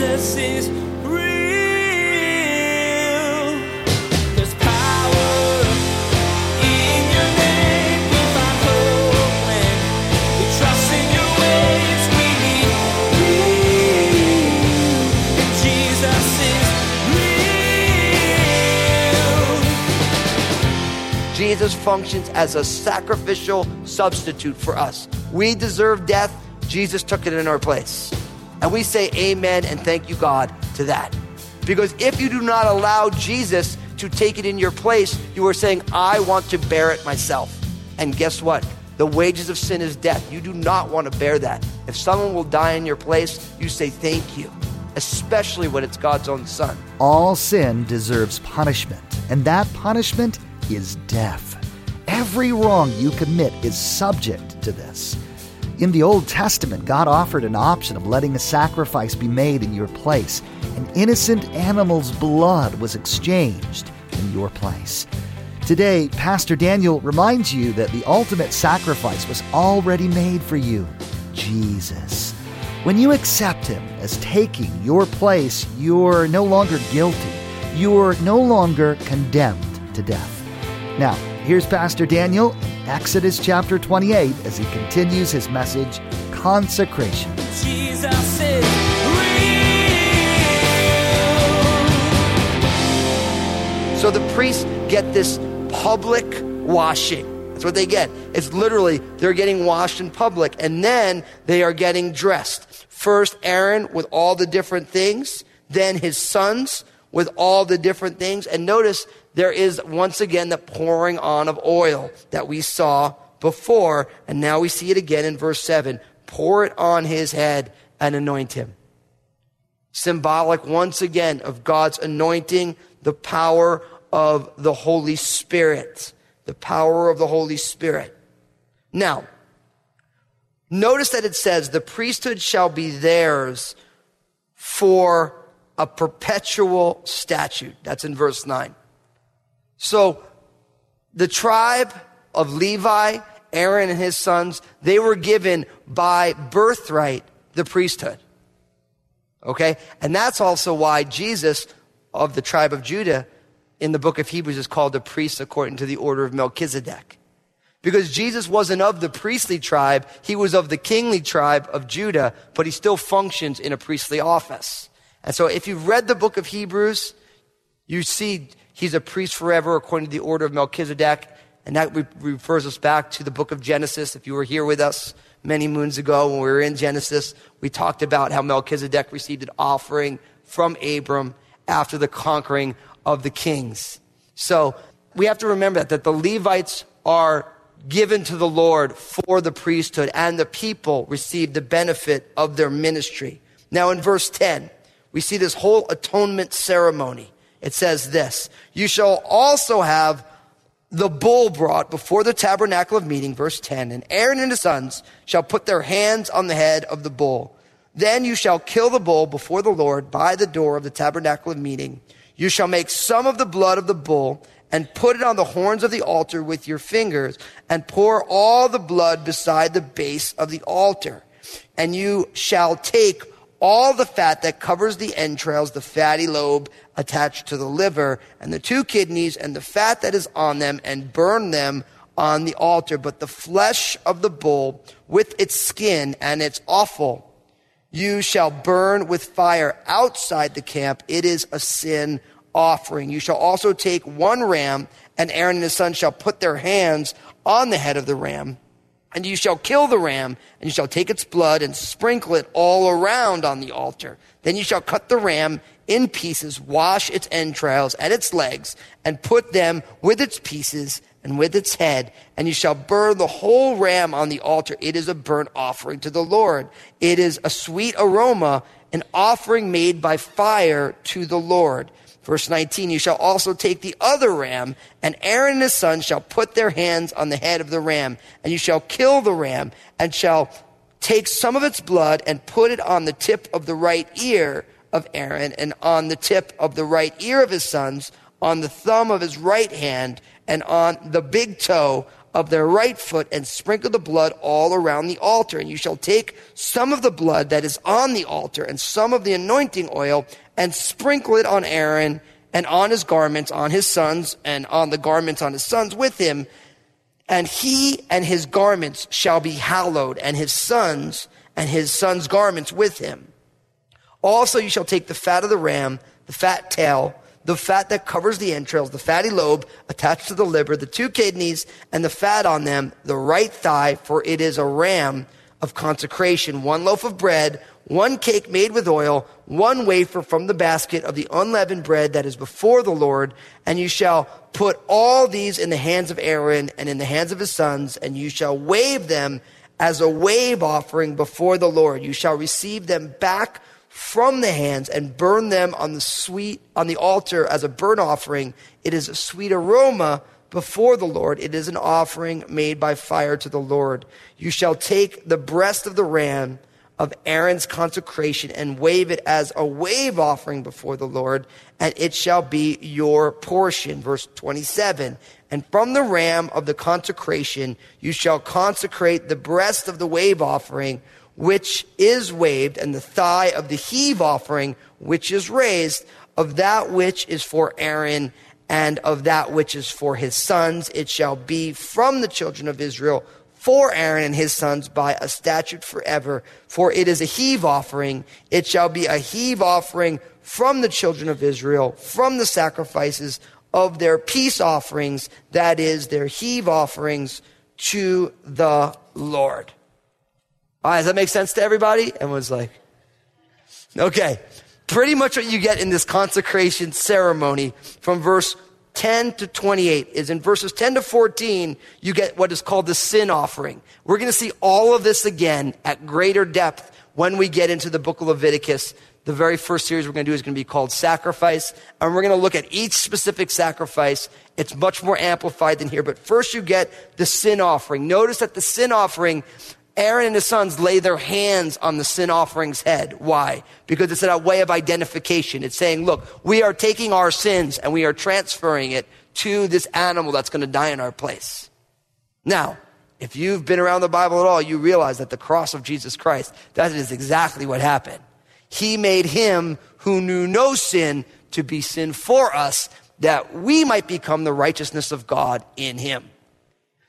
Jesus is. Jesus functions as a sacrificial substitute for us. We deserve death, Jesus took it in our place. And we say amen and thank you, God, to that. Because if you do not allow Jesus to take it in your place, you are saying, I want to bear it myself. And guess what? The wages of sin is death. You do not want to bear that. If someone will die in your place, you say thank you, especially when it's God's own son. All sin deserves punishment, and that punishment is death. Every wrong you commit is subject to this. In the Old Testament, God offered an option of letting a sacrifice be made in your place. An innocent animal's blood was exchanged in your place. Today, Pastor Daniel reminds you that the ultimate sacrifice was already made for you Jesus. When you accept Him as taking your place, you're no longer guilty. You're no longer condemned to death. Now, here's Pastor Daniel Exodus chapter 28 as he continues his message Consecration. So the priests get this public washing. That's what they get. It's literally they're getting washed in public and then they are getting dressed. First Aaron with all the different things, then his sons with all the different things. And notice there is once again the pouring on of oil that we saw before. And now we see it again in verse 7. Pour it on his head and anoint him. Symbolic once again of God's anointing, the power of the Holy Spirit. The power of the Holy Spirit. Now, notice that it says the priesthood shall be theirs for a perpetual statute. That's in verse 9. So the tribe of Levi, Aaron and his sons, they were given by birthright the priesthood. Okay? And that's also why Jesus of the tribe of Judah in the book of Hebrews is called a priest according to the order of Melchizedek. Because Jesus wasn't of the priestly tribe, he was of the kingly tribe of Judah, but he still functions in a priestly office. And so if you've read the book of Hebrews, you see he's a priest forever according to the order of Melchizedek. And that re- refers us back to the book of Genesis. If you were here with us many moons ago when we were in Genesis, we talked about how Melchizedek received an offering from Abram after the conquering of the kings. So we have to remember that, that the Levites are given to the Lord for the priesthood and the people receive the benefit of their ministry. Now in verse 10, we see this whole atonement ceremony. It says this, you shall also have the bull brought before the tabernacle of meeting, verse 10, and Aaron and his sons shall put their hands on the head of the bull. Then you shall kill the bull before the Lord by the door of the tabernacle of meeting. You shall make some of the blood of the bull and put it on the horns of the altar with your fingers and pour all the blood beside the base of the altar. And you shall take all the fat that covers the entrails, the fatty lobe attached to the liver, and the two kidneys, and the fat that is on them, and burn them on the altar. But the flesh of the bull with its skin and its offal, you shall burn with fire outside the camp. It is a sin offering. You shall also take one ram, and Aaron and his son shall put their hands on the head of the ram and you shall kill the ram, and you shall take its blood and sprinkle it all around on the altar. Then you shall cut the ram in pieces, wash its entrails and its legs, and put them with its pieces and with its head, and you shall burn the whole ram on the altar. It is a burnt offering to the Lord. It is a sweet aroma, an offering made by fire to the Lord. Verse 19, you shall also take the other ram, and Aaron and his sons shall put their hands on the head of the ram, and you shall kill the ram, and shall take some of its blood and put it on the tip of the right ear of Aaron, and on the tip of the right ear of his sons, on the thumb of his right hand, and on the big toe of their right foot and sprinkle the blood all around the altar. And you shall take some of the blood that is on the altar and some of the anointing oil and sprinkle it on Aaron and on his garments, on his sons, and on the garments on his sons with him. And he and his garments shall be hallowed, and his sons and his sons' garments with him. Also, you shall take the fat of the ram, the fat tail, the fat that covers the entrails, the fatty lobe attached to the liver, the two kidneys, and the fat on them, the right thigh, for it is a ram of consecration, one loaf of bread, one cake made with oil, one wafer from the basket of the unleavened bread that is before the Lord, and you shall put all these in the hands of Aaron and in the hands of his sons, and you shall wave them as a wave offering before the Lord. You shall receive them back from the hands and burn them on the sweet on the altar as a burnt offering. It is a sweet aroma before the Lord. It is an offering made by fire to the Lord. You shall take the breast of the ram of Aaron's consecration and wave it as a wave offering before the Lord, and it shall be your portion. Verse 27. And from the ram of the consecration, you shall consecrate the breast of the wave offering which is waved, and the thigh of the heave offering, which is raised, of that which is for Aaron, and of that which is for his sons. It shall be from the children of Israel for Aaron and his sons by a statute forever. For it is a heave offering. It shall be a heave offering from the children of Israel, from the sacrifices of their peace offerings, that is, their heave offerings to the Lord. All right, does that make sense to everybody? Everyone's like, okay. Pretty much what you get in this consecration ceremony from verse 10 to 28 is in verses 10 to 14, you get what is called the sin offering. We're going to see all of this again at greater depth when we get into the book of Leviticus. The very first series we're going to do is going to be called Sacrifice, and we're going to look at each specific sacrifice. It's much more amplified than here, but first you get the sin offering. Notice that the sin offering Aaron and his sons lay their hands on the sin offering's head. Why? Because it's a way of identification. It's saying, look, we are taking our sins and we are transferring it to this animal that's going to die in our place. Now, if you've been around the Bible at all, you realize that the cross of Jesus Christ, that is exactly what happened. He made him who knew no sin to be sin for us that we might become the righteousness of God in him.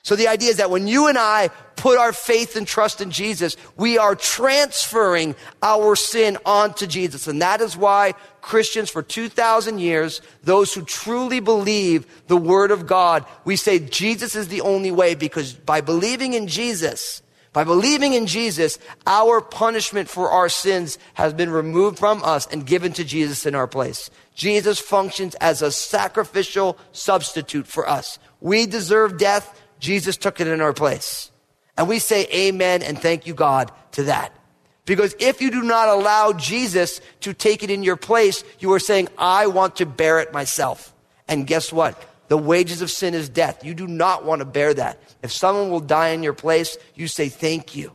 So the idea is that when you and I put our faith and trust in Jesus, we are transferring our sin onto Jesus. And that is why Christians for 2,000 years, those who truly believe the Word of God, we say Jesus is the only way because by believing in Jesus, by believing in Jesus, our punishment for our sins has been removed from us and given to Jesus in our place. Jesus functions as a sacrificial substitute for us. We deserve death. Jesus took it in our place. And we say amen and thank you, God, to that. Because if you do not allow Jesus to take it in your place, you are saying, I want to bear it myself. And guess what? The wages of sin is death. You do not want to bear that. If someone will die in your place, you say thank you.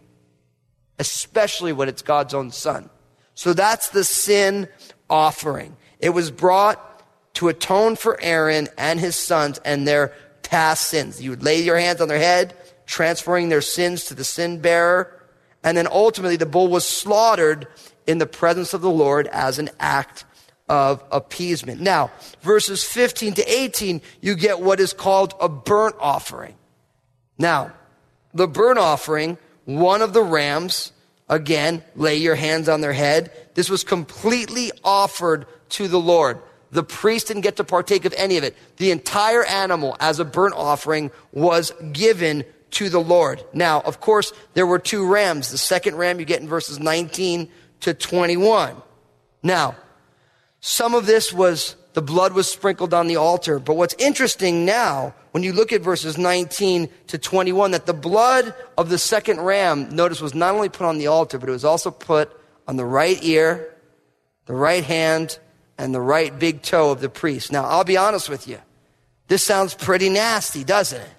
Especially when it's God's own son. So that's the sin offering. It was brought to atone for Aaron and his sons and their past sins. You would lay your hands on their head, transferring their sins to the sin bearer. And then ultimately, the bull was slaughtered in the presence of the Lord as an act of appeasement. Now, verses 15 to 18, you get what is called a burnt offering. Now, the burnt offering, one of the rams, again, lay your hands on their head. This was completely offered to the Lord. The priest didn't get to partake of any of it. The entire animal as a burnt offering was given to the Lord. Now, of course, there were two rams. The second ram you get in verses 19 to 21. Now, some of this was, the blood was sprinkled on the altar. But what's interesting now, when you look at verses 19 to 21, that the blood of the second ram, notice, was not only put on the altar, but it was also put on the right ear, the right hand, and the right big toe of the priest. Now, I'll be honest with you. This sounds pretty nasty, doesn't it?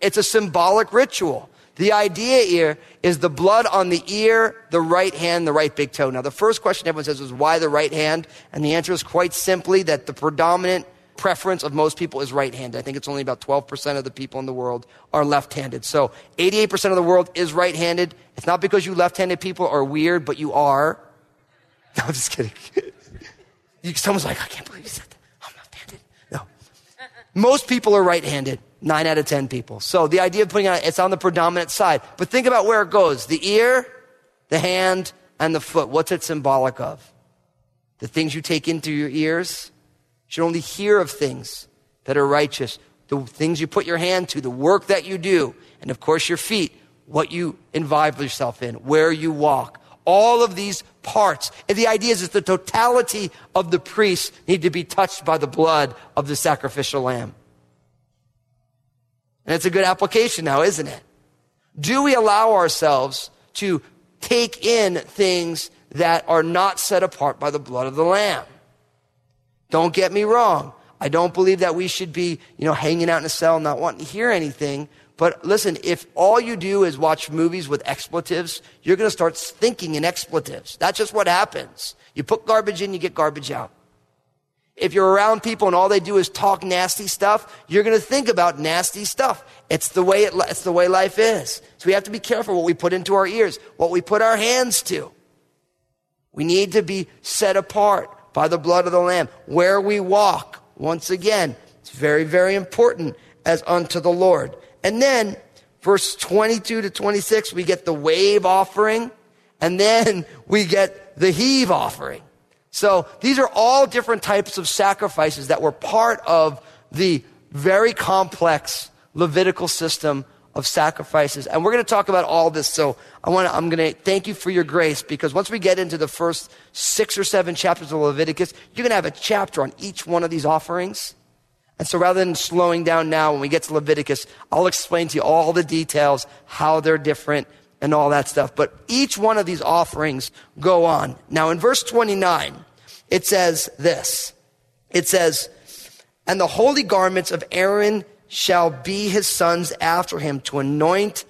It's a symbolic ritual. The idea here is the blood on the ear, the right hand, the right big toe. Now, the first question everyone says is why the right hand? And the answer is quite simply that the predominant preference of most people is right handed. I think it's only about 12% of the people in the world are left handed. So 88% of the world is right handed. It's not because you left handed people are weird, but you are. No, I'm just kidding. Someone's like, I can't believe you said that. I'm left handed. No. Most people are right handed. Nine out of 10 people. So the idea of putting it, it's on the predominant side. But think about where it goes the ear, the hand, and the foot. What's it symbolic of? The things you take into your ears You should only hear of things that are righteous. The things you put your hand to, the work that you do, and of course your feet, what you involve yourself in, where you walk. All of these parts. And the idea is that the totality of the priests need to be touched by the blood of the sacrificial lamb. And it's a good application now, isn't it? Do we allow ourselves to take in things that are not set apart by the blood of the lamb? Don't get me wrong. I don't believe that we should be, you know, hanging out in a cell not wanting to hear anything. But listen, if all you do is watch movies with expletives, you're going to start thinking in expletives. That's just what happens. You put garbage in, you get garbage out. If you're around people and all they do is talk nasty stuff, you're going to think about nasty stuff. It's the way it, it's the way life is. So we have to be careful what we put into our ears, what we put our hands to. We need to be set apart by the blood of the Lamb. Where we walk, once again, it's very, very important as unto the Lord. And then, verse 22 to 26, we get the wave offering, and then we get the heave offering. So these are all different types of sacrifices that were part of the very complex Levitical system of sacrifices. And we're going to talk about all this. So I want to, I'm going to thank you for your grace because once we get into the first six or seven chapters of Leviticus, you're going to have a chapter on each one of these offerings. And so rather than slowing down now when we get to Leviticus, I'll explain to you all the details, how they're different and all that stuff. But each one of these offerings go on. Now in verse 29, it says this. It says, and the holy garments of Aaron shall be his sons after him to anoint,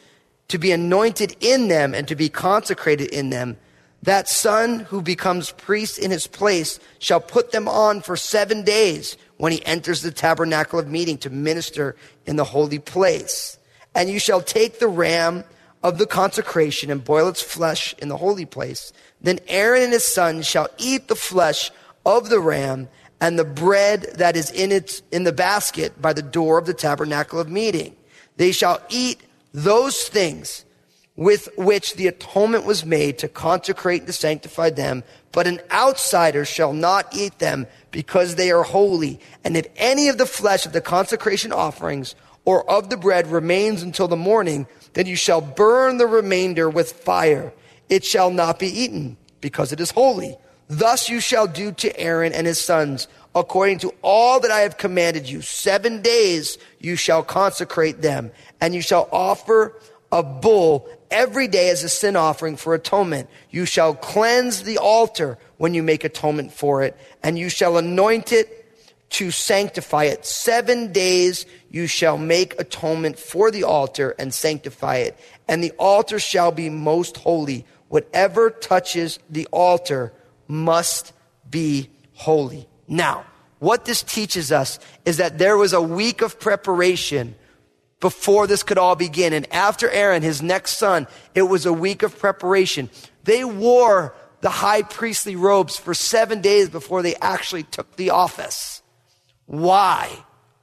to be anointed in them and to be consecrated in them. That son who becomes priest in his place shall put them on for seven days when he enters the tabernacle of meeting to minister in the holy place. And you shall take the ram of the consecration and boil its flesh in the holy place. Then Aaron and his sons shall eat the flesh of the ram and the bread that is in it in the basket by the door of the tabernacle of meeting. They shall eat those things with which the atonement was made to consecrate and to sanctify them, but an outsider shall not eat them because they are holy. And if any of the flesh of the consecration offerings or of the bread remains until the morning, then you shall burn the remainder with fire. It shall not be eaten because it is holy. Thus you shall do to Aaron and his sons according to all that I have commanded you. Seven days you shall consecrate them and you shall offer a bull every day as a sin offering for atonement. You shall cleanse the altar when you make atonement for it and you shall anoint it to sanctify it. Seven days you shall make atonement for the altar and sanctify it. And the altar shall be most holy. Whatever touches the altar must be holy. Now, what this teaches us is that there was a week of preparation before this could all begin. And after Aaron, his next son, it was a week of preparation. They wore the high priestly robes for seven days before they actually took the office. Why?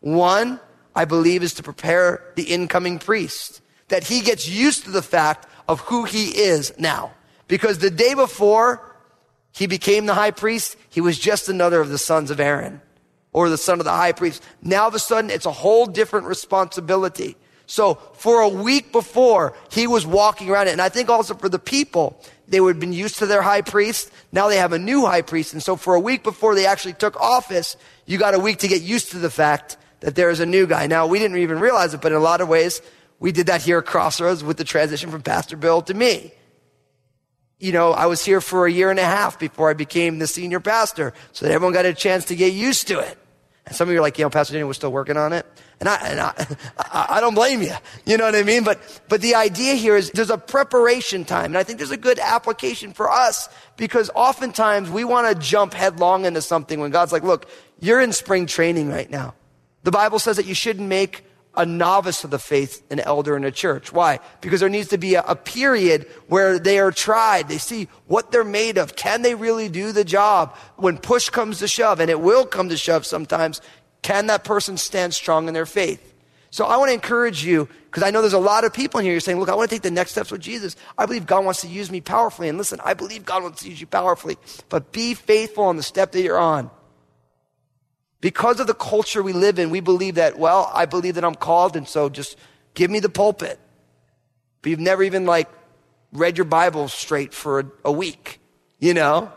One, I believe, is to prepare the incoming priest, that he gets used to the fact of who he is now. Because the day before he became the high priest, he was just another of the sons of Aaron or the son of the high priest. Now, all of a sudden, it's a whole different responsibility. So for a week before, he was walking around it. And I think also for the people, they would have been used to their high priest. Now they have a new high priest. And so for a week before they actually took office, you got a week to get used to the fact that there is a new guy. Now we didn't even realize it, but in a lot of ways, we did that here at Crossroads with the transition from Pastor Bill to me. You know, I was here for a year and a half before I became the senior pastor so that everyone got a chance to get used to it. And some of you are like, you know, Pastor Daniel, we're still working on it. And I, and I, I, I don't blame you. You know what I mean? But, but the idea here is there's a preparation time. And I think there's a good application for us because oftentimes we want to jump headlong into something when God's like, look, you're in spring training right now. The Bible says that you shouldn't make a novice of the faith an elder in a church. Why? Because there needs to be a, a, period where they are tried. They see what they're made of. Can they really do the job? When push comes to shove, and it will come to shove sometimes, can that person stand strong in their faith? So I want to encourage you, because I know there's a lot of people in here. You're saying, look, I want to take the next steps with Jesus. I believe God wants to use me powerfully. And listen, I believe God wants to use you powerfully. But be faithful on the step that you're on. Because of the culture we live in, we believe that, well, I believe that I'm called, and so just give me the pulpit. But you've never even like read your Bible straight for a, a week, you know?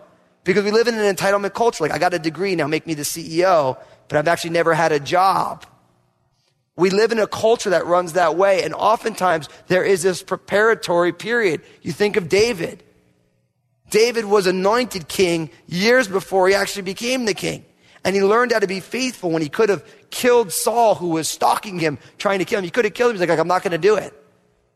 Because we live in an entitlement culture. Like, I got a degree, now make me the CEO, but I've actually never had a job. We live in a culture that runs that way, and oftentimes there is this preparatory period. You think of David. David was anointed king years before he actually became the king. And he learned how to be faithful when he could have killed Saul, who was stalking him, trying to kill him. He could have killed him. He's like, I'm not going to do it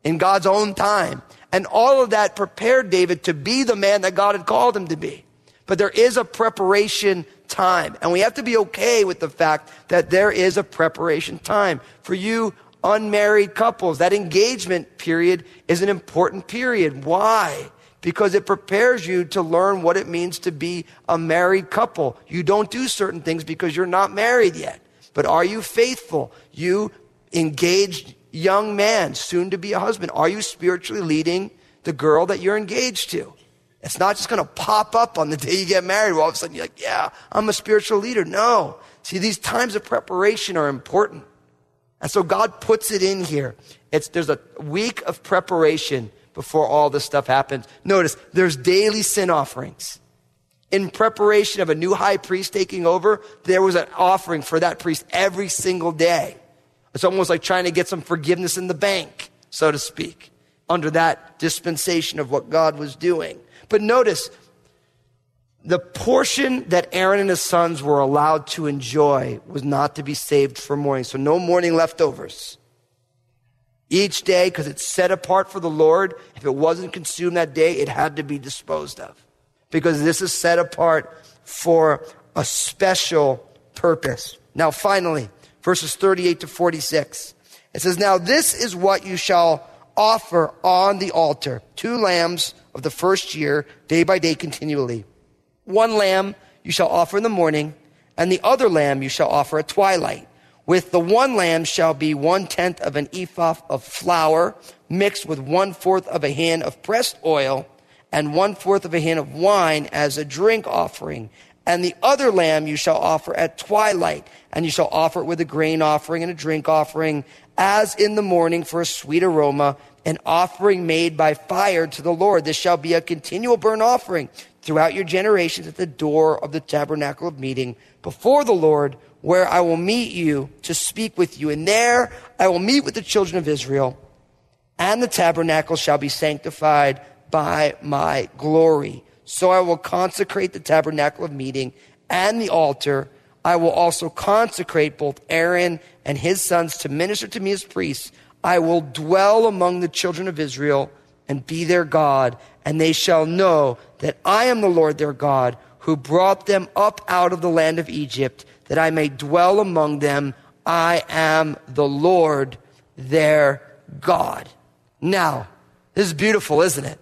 in God's own time. And all of that prepared David to be the man that God had called him to be. But there is a preparation time. And we have to be okay with the fact that there is a preparation time. For you unmarried couples, that engagement period is an important period. Why? Because it prepares you to learn what it means to be a married couple. You don't do certain things because you're not married yet. But are you faithful? You engaged young man, soon to be a husband. Are you spiritually leading the girl that you're engaged to? It's not just going to pop up on the day you get married. Where all of a sudden you're like, yeah, I'm a spiritual leader. No. See, these times of preparation are important. And so God puts it in here. It's, there's a week of preparation before all this stuff happens. Notice there's daily sin offerings. In preparation of a new high priest taking over, there was an offering for that priest every single day. It's almost like trying to get some forgiveness in the bank, so to speak, under that dispensation of what God was doing. But notice, the portion that Aaron and his sons were allowed to enjoy was not to be saved for morning. So no morning leftovers. Each day, because it's set apart for the Lord, if it wasn't consumed that day, it had to be disposed of. Because this is set apart for a special purpose. Now, finally, verses 38 to 46. It says, Now this is what you shall offer on the altar two lambs of the first year, day by day, continually. One lamb you shall offer in the morning, and the other lamb you shall offer at twilight. With the one lamb shall be one tenth of an ephah of flour mixed with one fourth of a hin of pressed oil and one fourth of a hin of wine as a drink offering. And the other lamb you shall offer at twilight, and you shall offer it with a grain offering and a drink offering, as in the morning for a sweet aroma, an offering made by fire to the Lord. This shall be a continual burnt offering throughout your generations at the door of the tabernacle of meeting before the Lord where I will meet you to speak with you. And there I will meet with the children of Israel, and the tabernacle shall be sanctified by my glory. So I will consecrate the tabernacle of meeting and the altar. I will also consecrate both Aaron and his sons to minister to me as priests. I will dwell among the children of Israel and be their God, and they shall know that I am the Lord their God who brought them up out of the land of Egypt that I may dwell among them. I am the Lord their God. Now, this is beautiful, isn't it?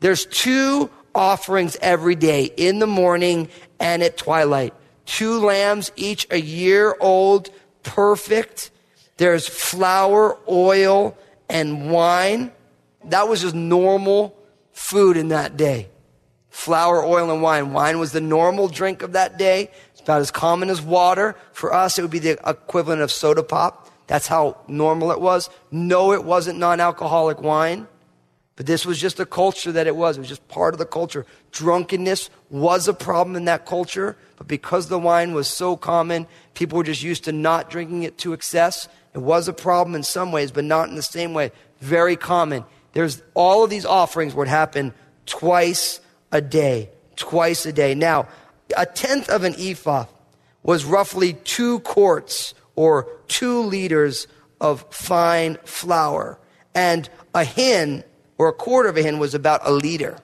There's two offerings every day in the morning and at twilight. Two lambs, each a year old, perfect. There's flour, oil, and wine. That was just normal food in that day. Flour, oil, and wine. Wine was the normal drink of that day about as common as water. For us, it would be the equivalent of soda pop. That's how normal it was. No, it wasn't non alcoholic wine. But this was just a culture that it was. It was just part of the culture. Drunkenness was a problem in that culture, but because the wine was so common, people were just used to not drinking it to excess. It was a problem in some ways, but not in the same way. Very common. There's all of these offerings would happen twice a day. Twice a day. Now, a tenth of an ephah was roughly two quarts or two liters of fine flour. And a hin or a quarter of a hin was about a liter.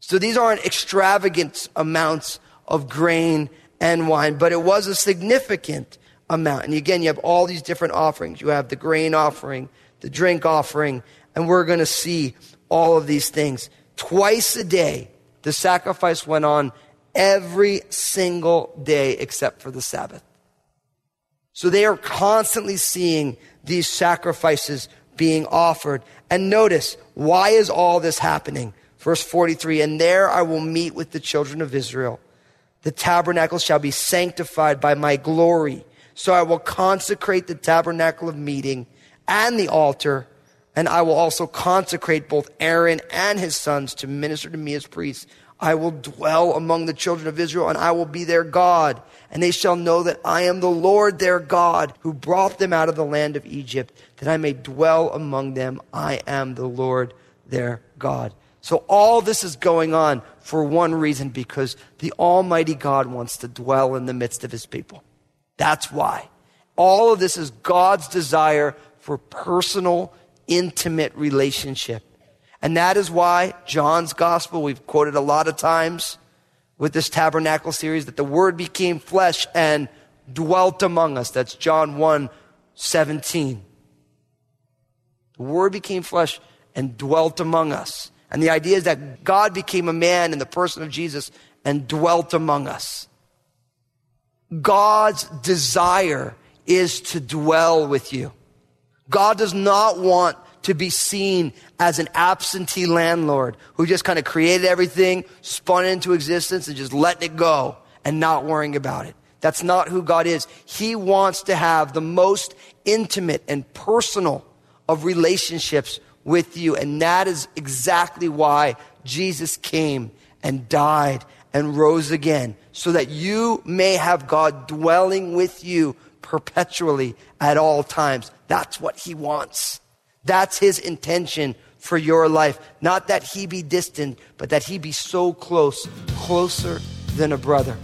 So these aren't extravagant amounts of grain and wine, but it was a significant amount. And again, you have all these different offerings. You have the grain offering, the drink offering, and we're going to see all of these things. Twice a day, the sacrifice went on every single day except for the Sabbath. So they are constantly seeing these sacrifices being offered. And notice, why is all this happening? Verse 43, and there I will meet with the children of Israel. The tabernacle shall be sanctified by my glory. So I will consecrate the tabernacle of meeting and the altar, and I will also consecrate both Aaron and his sons to minister to me as priests. I will dwell among the children of Israel, and I will be their God. And they shall know that I am the Lord their God, who brought them out of the land of Egypt, that I may dwell among them. I am the Lord their God. So all this is going on for one reason, because the Almighty God wants to dwell in the midst of his people. That's why. All of this is God's desire for personal, intimate relationship. And that is why John's gospel, we've quoted a lot of times with this tabernacle series, that the word became flesh and dwelt among us. That's John 1 17. The word became flesh and dwelt among us. And the idea is that God became a man in the person of Jesus and dwelt among us. God's desire is to dwell with you. God does not want to be seen as an absentee landlord who just kind of created everything, spun it into existence, and just letting it go and not worrying about it. That's not who God is. He wants to have the most intimate and personal of relationships with you. And that is exactly why Jesus came and died and rose again, so that you may have God dwelling with you perpetually at all times. That's what he wants. That's his intention for your life. Not that he be distant, but that he be so close, closer than a brother.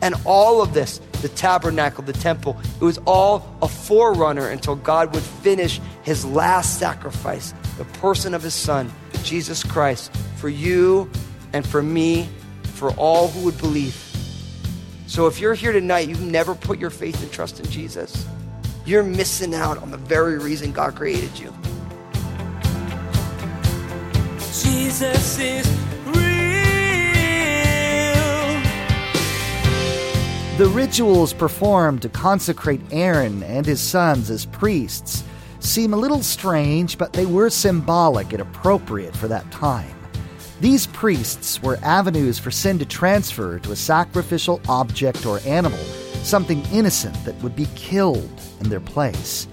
And all of this, the tabernacle, the temple, it was all a forerunner until God would finish his last sacrifice, the person of his son, Jesus Christ, for you and for me, for all who would believe. So if you're here tonight, you've never put your faith and trust in Jesus, you're missing out on the very reason God created you. Jesus is real. The rituals performed to consecrate Aaron and his sons as priests seem a little strange, but they were symbolic and appropriate for that time. These priests were avenues for sin to transfer to a sacrificial object or animal, something innocent that would be killed in their place.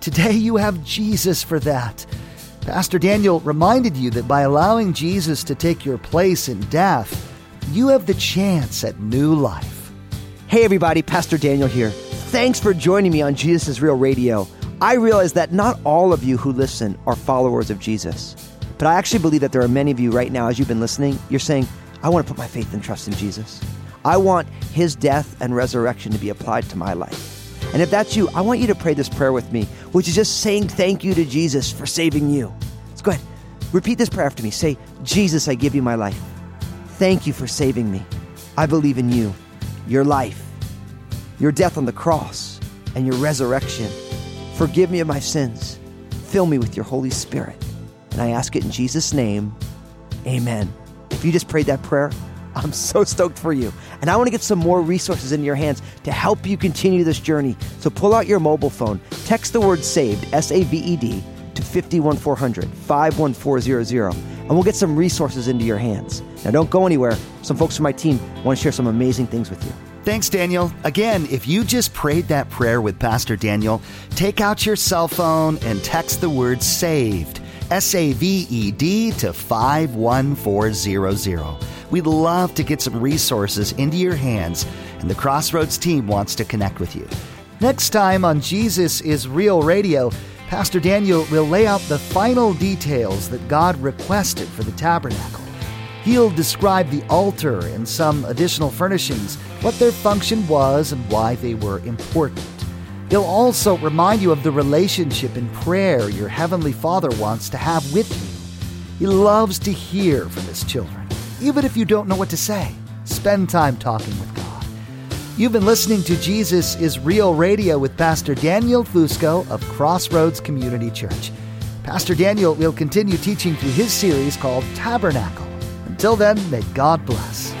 Today you have Jesus for that. Pastor Daniel reminded you that by allowing Jesus to take your place in death, you have the chance at new life. Hey, everybody, Pastor Daniel here. Thanks for joining me on Jesus is Real Radio. I realize that not all of you who listen are followers of Jesus, but I actually believe that there are many of you right now, as you've been listening, you're saying, I want to put my faith and trust in Jesus. I want his death and resurrection to be applied to my life. And if that's you, I want you to pray this prayer with me, which is just saying thank you to Jesus for saving you. Let's go ahead. Repeat this prayer after me. Say, Jesus, I give you my life. Thank you for saving me. I believe in you, your life, your death on the cross, and your resurrection. Forgive me of my sins. Fill me with your Holy Spirit. And I ask it in Jesus' name. Amen. If you just prayed that prayer, I'm so stoked for you. And I want to get some more resources in your hands to help you continue this journey. So pull out your mobile phone, text the word SAVED, S A V E D, to 51400 51400, and we'll get some resources into your hands. Now, don't go anywhere. Some folks from my team want to share some amazing things with you. Thanks, Daniel. Again, if you just prayed that prayer with Pastor Daniel, take out your cell phone and text the word SAVED, S A V E D, to 51400. We'd love to get some resources into your hands, and the Crossroads team wants to connect with you. Next time on Jesus is Real Radio, Pastor Daniel will lay out the final details that God requested for the tabernacle. He'll describe the altar and some additional furnishings, what their function was, and why they were important. He'll also remind you of the relationship and prayer your Heavenly Father wants to have with you. He loves to hear from His children, even if you don't know what to say. Spend time talking with God. You've been listening to Jesus is Real Radio with Pastor Daniel Fusco of Crossroads Community Church. Pastor Daniel will continue teaching through his series called Tabernacle. Until then, may God bless.